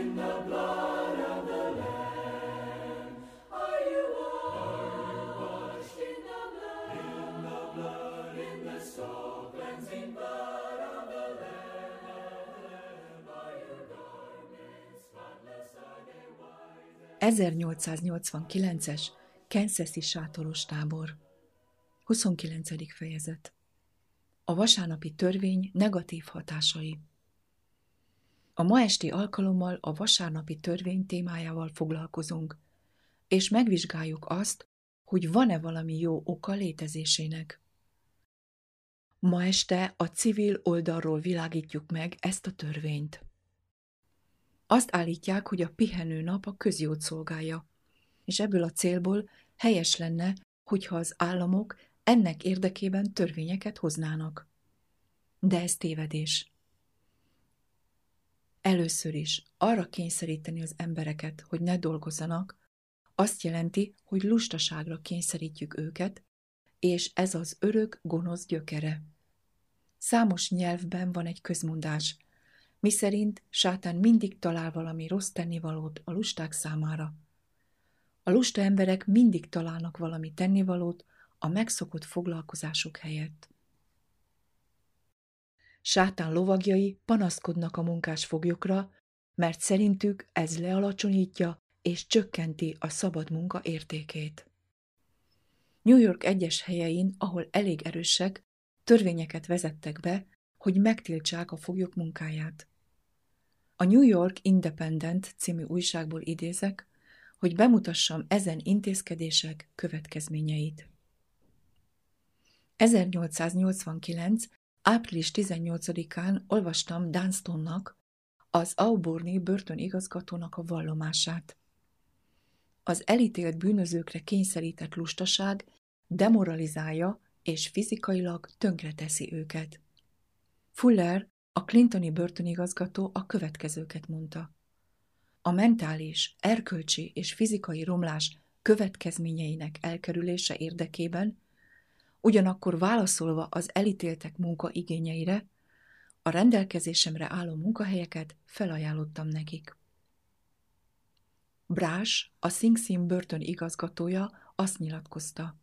in the blood of the Lamb? Are you washed in the blood? In the blood, in the soul cleansing blood of the Lamb. Are your garments spotless? Are they white? 1889-es Kansas-i sátoros tábor 29. fejezet A vasárnapi törvény negatív hatásai A ma esti alkalommal a vasárnapi törvény témájával foglalkozunk, és megvizsgáljuk azt, hogy van-e valami jó oka létezésének. Ma este a civil oldalról világítjuk meg ezt a törvényt. Azt állítják, hogy a pihenő nap a közjót szolgálja, és ebből a célból helyes lenne, hogyha az államok ennek érdekében törvényeket hoznának. De ez tévedés. Először is arra kényszeríteni az embereket, hogy ne dolgozzanak, azt jelenti, hogy lustaságra kényszerítjük őket, és ez az örök gonosz gyökere. Számos nyelvben van egy közmondás, miszerint sátán mindig talál valami rossz tennivalót a lusták számára. A lusta emberek mindig találnak valami tennivalót a megszokott foglalkozások helyett. Sátán lovagjai panaszkodnak a munkásfoglyokra, mert szerintük ez lealacsonyítja és csökkenti a szabad munka értékét. New York egyes helyein, ahol elég erősek, törvényeket vezettek be, hogy megtiltsák a foglyok munkáját. A New York Independent című újságból idézek, hogy bemutassam ezen intézkedések következményeit. 1889. április 18-án olvastam Dunstonnak, az Auburni börtönigazgatónak a vallomását. Az elítélt bűnözőkre kényszerített lustaság demoralizálja és fizikailag tönkreteszi őket. Fuller, a Clintoni börtönigazgató a következőket mondta. A mentális, erkölcsi és fizikai romlás következményeinek elkerülése érdekében, ugyanakkor válaszolva az elítéltek munka igényeire, a rendelkezésemre álló munkahelyeket felajánlottam nekik. Brás, a Sing Sing börtön igazgatója azt nyilatkozta.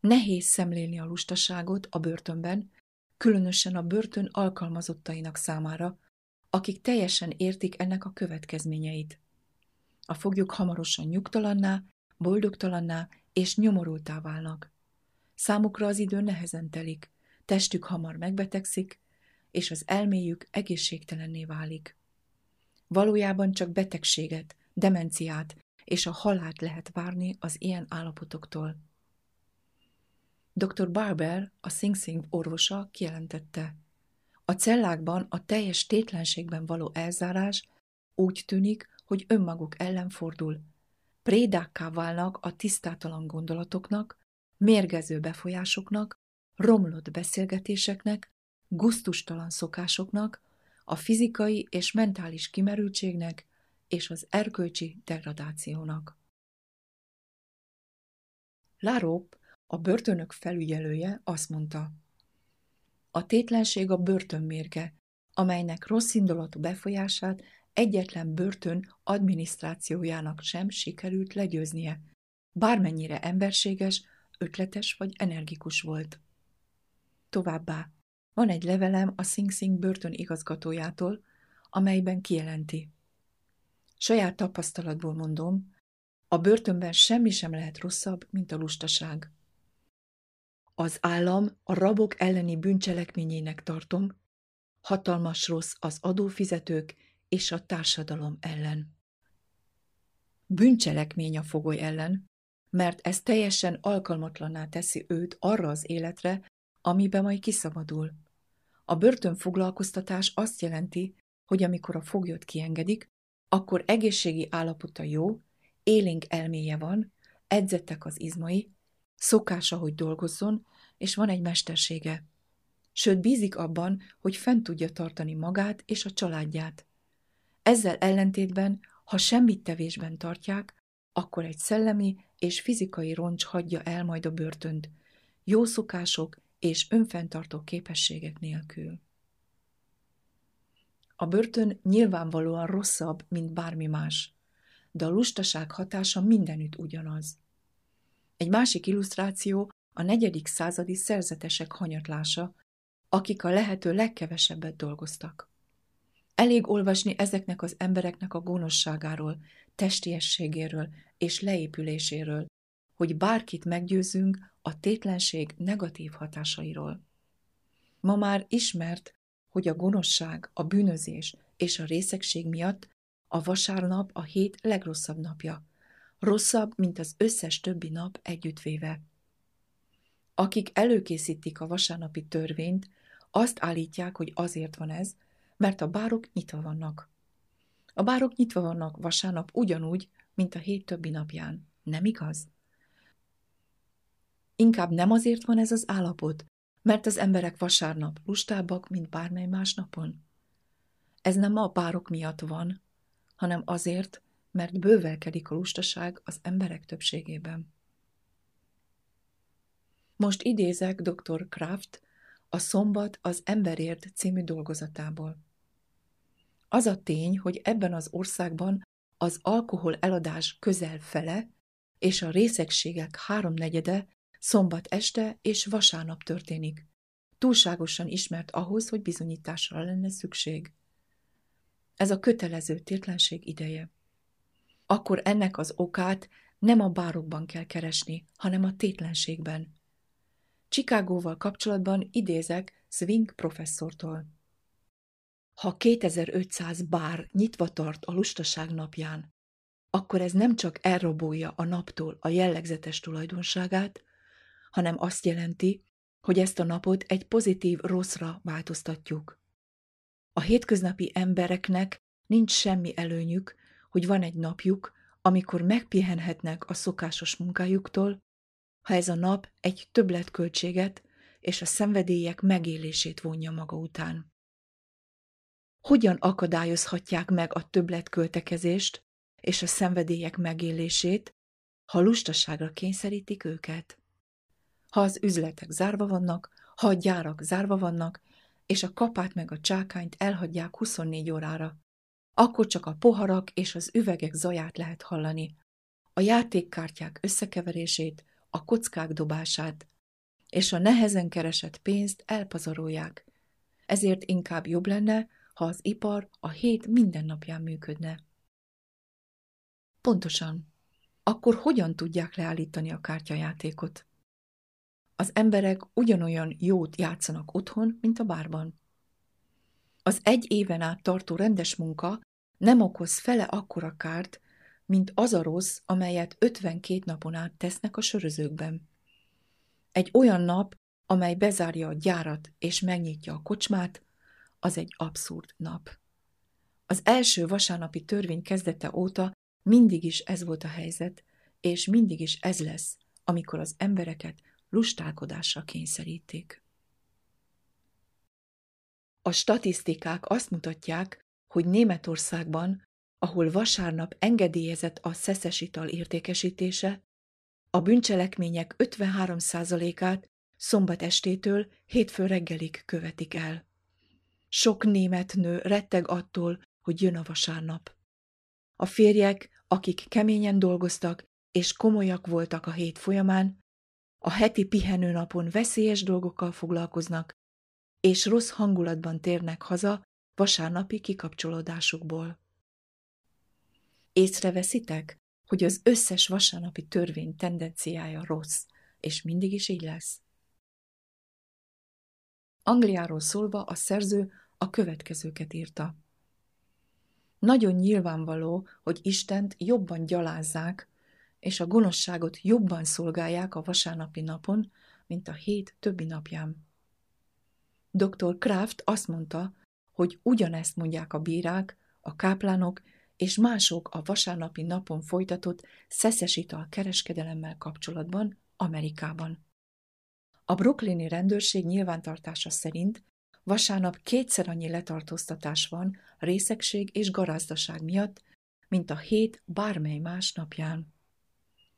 Nehéz szemlélni a lustaságot a börtönben, különösen a börtön alkalmazottainak számára, akik teljesen értik ennek a következményeit. A foglyok hamarosan nyugtalanná, boldogtalanná és nyomorultá válnak. Számukra az idő nehezen telik, testük hamar megbetegszik, és az elméjük egészségtelenné válik. Valójában csak betegséget, demenciát és a halált lehet várni az ilyen állapotoktól. Dr. Barber, a Sing Sing orvosa kijelentette. A cellákban a teljes tétlenségben való elzárás úgy tűnik, hogy önmaguk ellen fordul. Prédákká válnak a tisztátalan gondolatoknak, mérgező befolyásoknak, romlott beszélgetéseknek, guztustalan szokásoknak, a fizikai és mentális kimerültségnek és az erkölcsi degradációnak. Larop, a börtönök felügyelője azt mondta, a tétlenség a börtönmérge, amelynek rossz indulatú befolyását egyetlen börtön adminisztrációjának sem sikerült legyőznie, bármennyire emberséges, ötletes vagy energikus volt. Továbbá van egy levelem a Sing Sing börtön igazgatójától, amelyben kijelenti. Saját tapasztalatból mondom, A börtönben semmi sem lehet rosszabb, mint a lustaság. Az állam a rabok elleni bűncselekményének tartom, hatalmas rossz az adófizetők és a társadalom ellen. Bűncselekmény a fogoly ellen, mert ez teljesen alkalmatlanná teszi őt arra az életre, amibe majd kiszabadul. A börtönfoglalkoztatás azt jelenti, hogy amikor a foglyot kiengedik, akkor egészségi állapota jó, élénk elméje van, edzettek az izmai, szokása, hogy dolgozzon, és van egy mestersége. Sőt, bízik abban, hogy fent tudja tartani magát és a családját. Ezzel ellentétben, ha semmit tevésben tartják, akkor egy szellemi és fizikai roncs hagyja el majd a börtönt, jó szokások és önfenntartó képességek nélkül. A börtön nyilvánvalóan rosszabb, mint bármi más, de a lustaság hatása mindenütt ugyanaz. Egy másik illusztráció a negyedik századi szerzetesek hanyatlása, akik a lehető legkevesebbet dolgoztak. Elég olvasni ezeknek az embereknek a gonoszságáról, testiességéről és leépüléséről, hogy bárkit meggyőzünk a tétlenség negatív hatásairól. Ma már ismert, hogy a gonoszság, a bűnözés és a részegség miatt a vasárnap a hét legrosszabb napja, rosszabb, mint az összes többi nap együttvéve. Akik előkészítik a vasárnapi törvényt, azt állítják, hogy azért van ez, mert a bárok nyitva vannak. A bárok nyitva vannak vasárnap ugyanúgy, mint a hét többi napján. Nem igaz? Inkább nem azért van ez az állapot, mert az emberek vasárnap lustábbak, mint bármely más napon. Ez nem a bárok miatt van, hanem azért, mert bővelkedik a lustaság az emberek többségében. Most idézek dr. Kraft a Szombat az emberért című dolgozatából. Az a tény, hogy ebben az országban az alkohol eladás közel fele és a részegségek háromnegyede szombat este és vasárnap történik. Túlságosan ismert ahhoz, hogy bizonyításra lenne szükség. Ez a kötelező tétlenség ideje. Akkor ennek az okát nem a bárokban kell keresni, hanem a tétlenségben. Csikágóval kapcsolatban idézek Swing professzortól. Ha 2500 bár nyitva tart a lustaság napján, akkor ez nem csak elrabolja a naptól a jellegzetes tulajdonságát, hanem azt jelenti, hogy ezt a napot egy pozitív rosszra változtatjuk. A hétköznapi embereknek nincs semmi előnyük, hogy van egy napjuk, amikor megpihenhetnek a szokásos munkájuktól, ha ez a nap egy többletköltséget és a szenvedélyek megélését vonja maga után. Hogyan akadályozhatják meg a többletköltekezést és a szenvedélyek megélését, ha lustaságra kényszerítik őket? Ha az üzletek zárva vannak, ha a gyárak zárva vannak, és a kapát meg a csákányt elhagyják 24 órára, akkor csak a poharak és az üvegek zaját lehet hallani, a játékkártyák összekeverését, a kockák dobását, és a nehezen keresett pénzt elpazarolják. Ezért inkább jobb lenne, ha az ipar a hét minden napján működne. Pontosan. Akkor hogyan tudják leállítani a kártyajátékot? Az emberek ugyanolyan jót játszanak otthon, mint a bárban. Az egy éven át tartó rendes munka nem okoz fele akkora kárt, mint az a rossz, amelyet 52 napon át tesznek a sörözőkben. Egy olyan nap, amely bezárja a gyárat és megnyitja a kocsmát, az egy abszurd nap. Az első vasárnapi törvény kezdete óta mindig is ez volt a helyzet, és mindig is ez lesz, amikor az embereket lustálkodásra kényszerítik. A statisztikák azt mutatják, hogy Németországban, ahol vasárnap engedélyezett a szeszes ital értékesítése, a bűncselekmények 53%-át szombat estétől hétfő reggelig követik el. Sok német nő retteg attól, hogy jön a vasárnap. A férjek, akik keményen dolgoztak és komolyak voltak a hét folyamán, a heti pihenőnapon veszélyes dolgokkal foglalkoznak, és rossz hangulatban térnek haza vasárnapi kikapcsolódásukból. Észreveszitek, hogy az összes vasárnapi törvény tendenciája rossz, és mindig is így lesz? Angliáról szólva a szerző a következőket írta. Nagyon nyilvánvaló, hogy Istent jobban gyalázzák, és a gonoszságot jobban szolgálják a vasárnapi napon, mint a hét többi napján. Dr. Kraft azt mondta, hogy ugyanezt mondják a bírák, a káplánok és mások a vasárnapi napon folytatott szeszes ital kereskedelemmel kapcsolatban Amerikában. A brooklyni rendőrség nyilvántartása szerint vasárnap kétszer annyi letartóztatás van részegség és garázdaság miatt, mint a hét bármely más napján.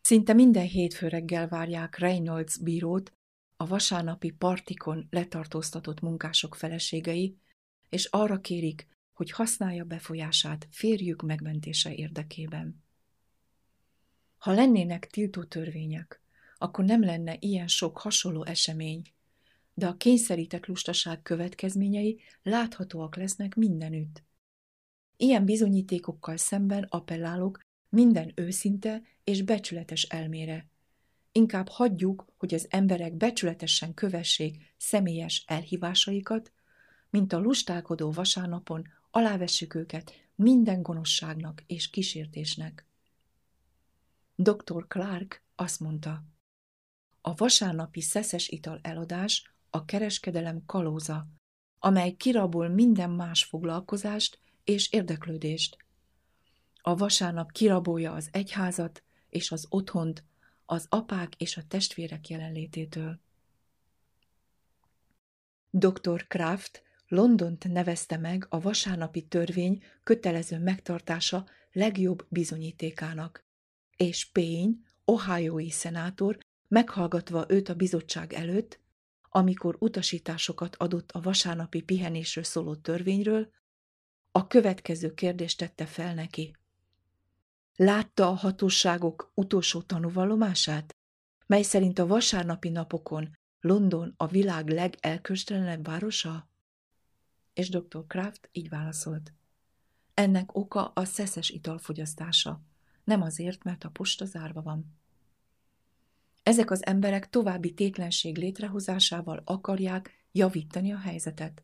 Szinte minden hétfő reggel várják Reynolds bírót, a vasárnapi partikon letartóztatott munkások feleségei, és arra kérik, hogy használja befolyását férjük megmentése érdekében. Ha lennének tiltó törvények, akkor nem lenne ilyen sok hasonló esemény, de a kényszerített lustaság következményei láthatóak lesznek mindenütt. Ilyen bizonyítékokkal szemben appellálok minden őszinte és becsületes elmére. Inkább hagyjuk, hogy az emberek becsületesen kövessék személyes elhívásaikat, mint a lustálkodó vasárnapon alávessük őket minden gonoszságnak és kísértésnek. Dr. Clark azt mondta, a vasárnapi szeszes ital eladás a kereskedelem kalóza, amely kirabol minden más foglalkozást és érdeklődést. A vasárnap kirabolja az egyházat és az otthont, az apák és a testvérek jelenlététől. Dr. Kraft Londont nevezte meg a vasárnapi törvény kötelező megtartása legjobb bizonyítékának, és Payne, ohiói szenátor, meghallgatva őt a bizottság előtt, amikor utasításokat adott a vasárnapi pihenésről szóló törvényről, a következő kérdést tette fel neki. Látta a hatóságok utolsó tanúvallomását, mely szerint a vasárnapi napokon London a világ legelköstelenebb városa? És dr. Kraft így válaszolt. Ennek oka a szeszes italfogyasztása, nem azért, mert a posta zárva van. Ezek az emberek további tétlenség létrehozásával akarják javítani a helyzetet.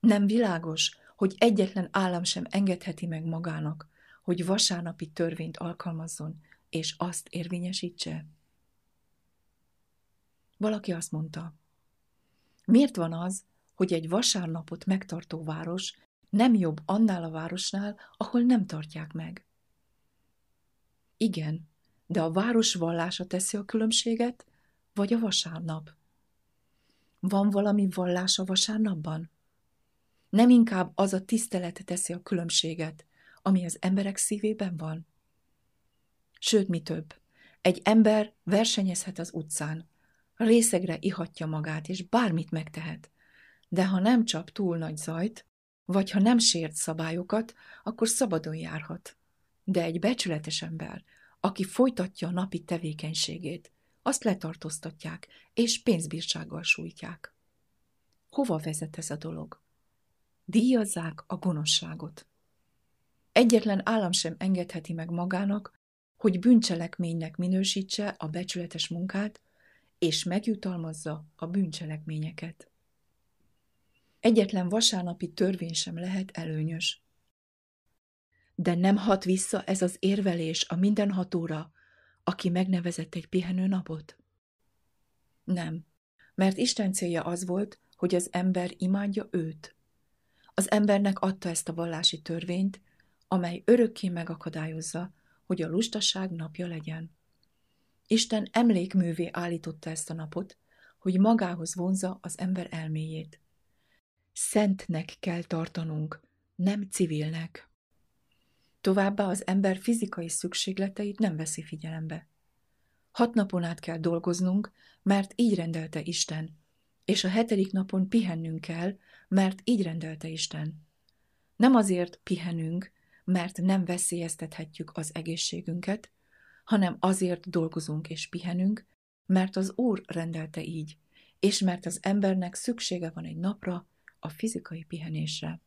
Nem világos, hogy egyetlen állam sem engedheti meg magának, hogy vasárnapi törvényt alkalmazzon, és azt érvényesítse? Valaki azt mondta, miért van az, hogy egy vasárnapot megtartó város nem jobb annál a városnál, ahol nem tartják meg? Igen, de a város vallása teszi a különbséget, vagy a vasárnap? Van valami vallás a vasárnapban? Nem inkább az a tisztelet teszi a különbséget, ami az emberek szívében van? Sőt, mi több, egy ember versenyezhet az utcán, részegre ihatja magát, és bármit megtehet. De ha nem csap túl nagy zajt, vagy ha nem sért szabályokat, akkor szabadon járhat. De egy becsületes ember, aki folytatja a napi tevékenységét, azt letartóztatják, és pénzbírsággal sújtják. Hova vezet ez a dolog? Díjazzák a gonoszságot. Egyetlen állam sem engedheti meg magának, hogy bűncselekménynek minősítse a becsületes munkát, és megjutalmazza a bűncselekményeket. Egyetlen vasárnapi törvény sem lehet előnyös. De nem hat vissza ez az érvelés a mindenhatóra, aki megnevezett egy pihenő napot? Nem, mert Isten célja az volt, hogy az ember imádja őt. Az embernek adta ezt a vallási törvényt, amely örökké megakadályozza, hogy a lustaság napja legyen. Isten emlékművé állította ezt a napot, hogy magához vonza az ember elméjét. Szentnek kell tartanunk, nem civilnek. Továbbá az ember fizikai szükségleteit nem veszi figyelembe. Hat napon át kell dolgoznunk, mert így rendelte Isten, és a hetedik napon pihennünk kell, mert így rendelte Isten. Nem azért pihenünk, mert nem veszélyeztethetjük az egészségünket, hanem azért dolgozunk és pihenünk, mert az Úr rendelte így, és mert az embernek szüksége van egy napra, a fizikai pihenésre.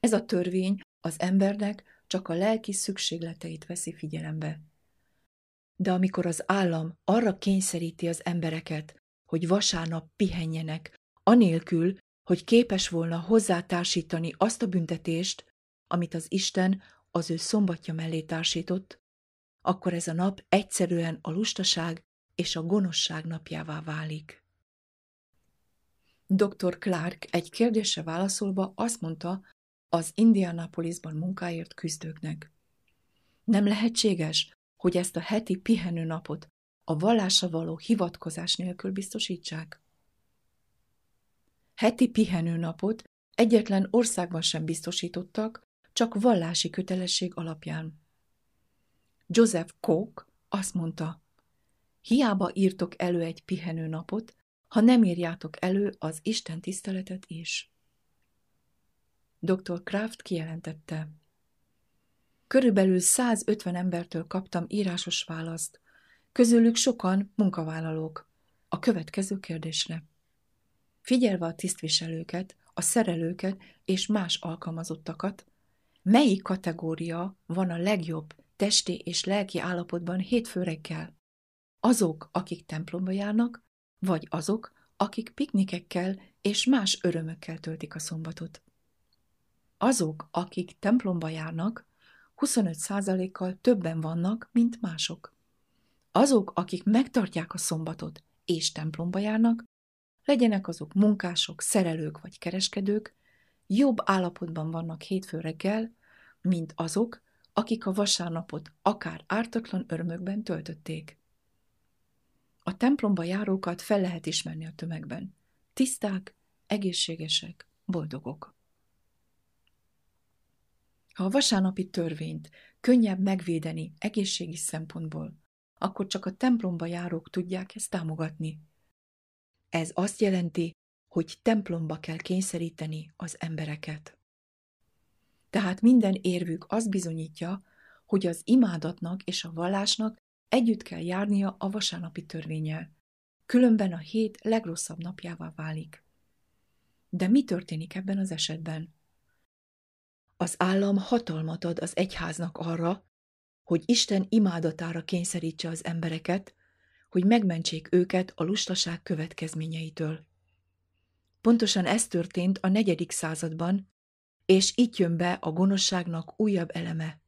Ez a törvény az embernek csak a lelki szükségleteit veszi figyelembe. De amikor az állam arra kényszeríti az embereket, hogy vasárnap pihenjenek, anélkül, hogy képes volna hozzátársítani azt a büntetést, amit az Isten az ő szombatja mellé társított, akkor ez a nap egyszerűen a lustaság és a gonoszság napjává válik. Dr. Clark egy kérdésre válaszolva azt mondta az Indianapolisban munkáért küzdőknek. Nem lehetséges, hogy ezt a heti pihenőnapot a vallásra való hivatkozás nélkül biztosítsák? Heti pihenőnapot egyetlen országban sem biztosítottak, csak vallási kötelesség alapján. Joseph Koch azt mondta, hiába írtok elő egy pihenőnapot, ha nem írjátok elő az Isten tiszteletet is. Dr. Kraft kijelentette. Körülbelül 150 embertől kaptam írásos választ, közülük sokan munkavállalók. A következő kérdésre. Figyelve a tisztviselőket, a szerelőket és más alkalmazottakat, melyik kategória van a legjobb testi és lelki állapotban hétfő reggel? Azok, akik templomba járnak, vagy azok, akik piknikekkel és más örömökkel töltik a szombatot. Azok, akik templomba járnak, 25%-kal többen vannak, mint mások. Azok, akik megtartják a szombatot és templomba járnak, legyenek azok munkások, szerelők vagy kereskedők, jobb állapotban vannak hétfő reggel, mint azok, akik a vasárnapot akár ártatlan örömökben töltötték. A templomba járókat fel lehet ismerni a tömegben. Tiszták, egészségesek, boldogok. Ha a vasárnapi törvényt könnyebb megvédeni egészségi szempontból, akkor csak a templomba járók tudják ezt támogatni. Ez azt jelenti, hogy templomba kell kényszeríteni az embereket. Tehát minden érvük azt bizonyítja, hogy az imádatnak és a vallásnak együtt kell járnia a vasárnapi törvényel, különben a hét legrosszabb napjává válik. De mi történik ebben az esetben? Az állam hatalmat ad az egyháznak arra, hogy Isten imádatára kényszerítse az embereket, hogy megmentsék őket a lustaság következményeitől. Pontosan ez történt a negyedik században, és itt jön be a gonoszságnak újabb eleme.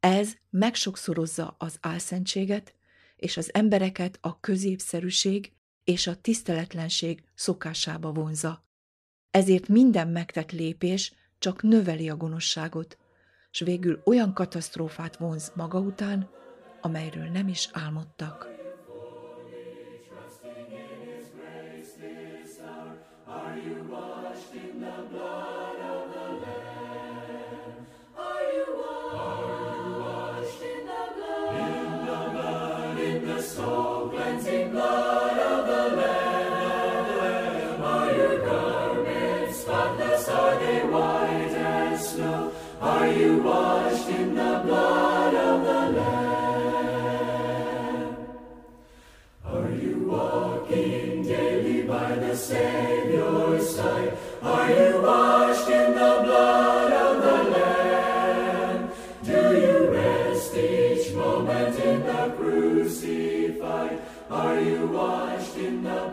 Ez megsokszorozza az álszentséget, és az embereket a középszerűség és a tiszteletlenség szokásába vonza. Ezért minden megtett lépés csak növeli a gonoszságot, s végül olyan katasztrófát vonz maga után, amelyről nem is álmodtak. Crucified? Are you washed in the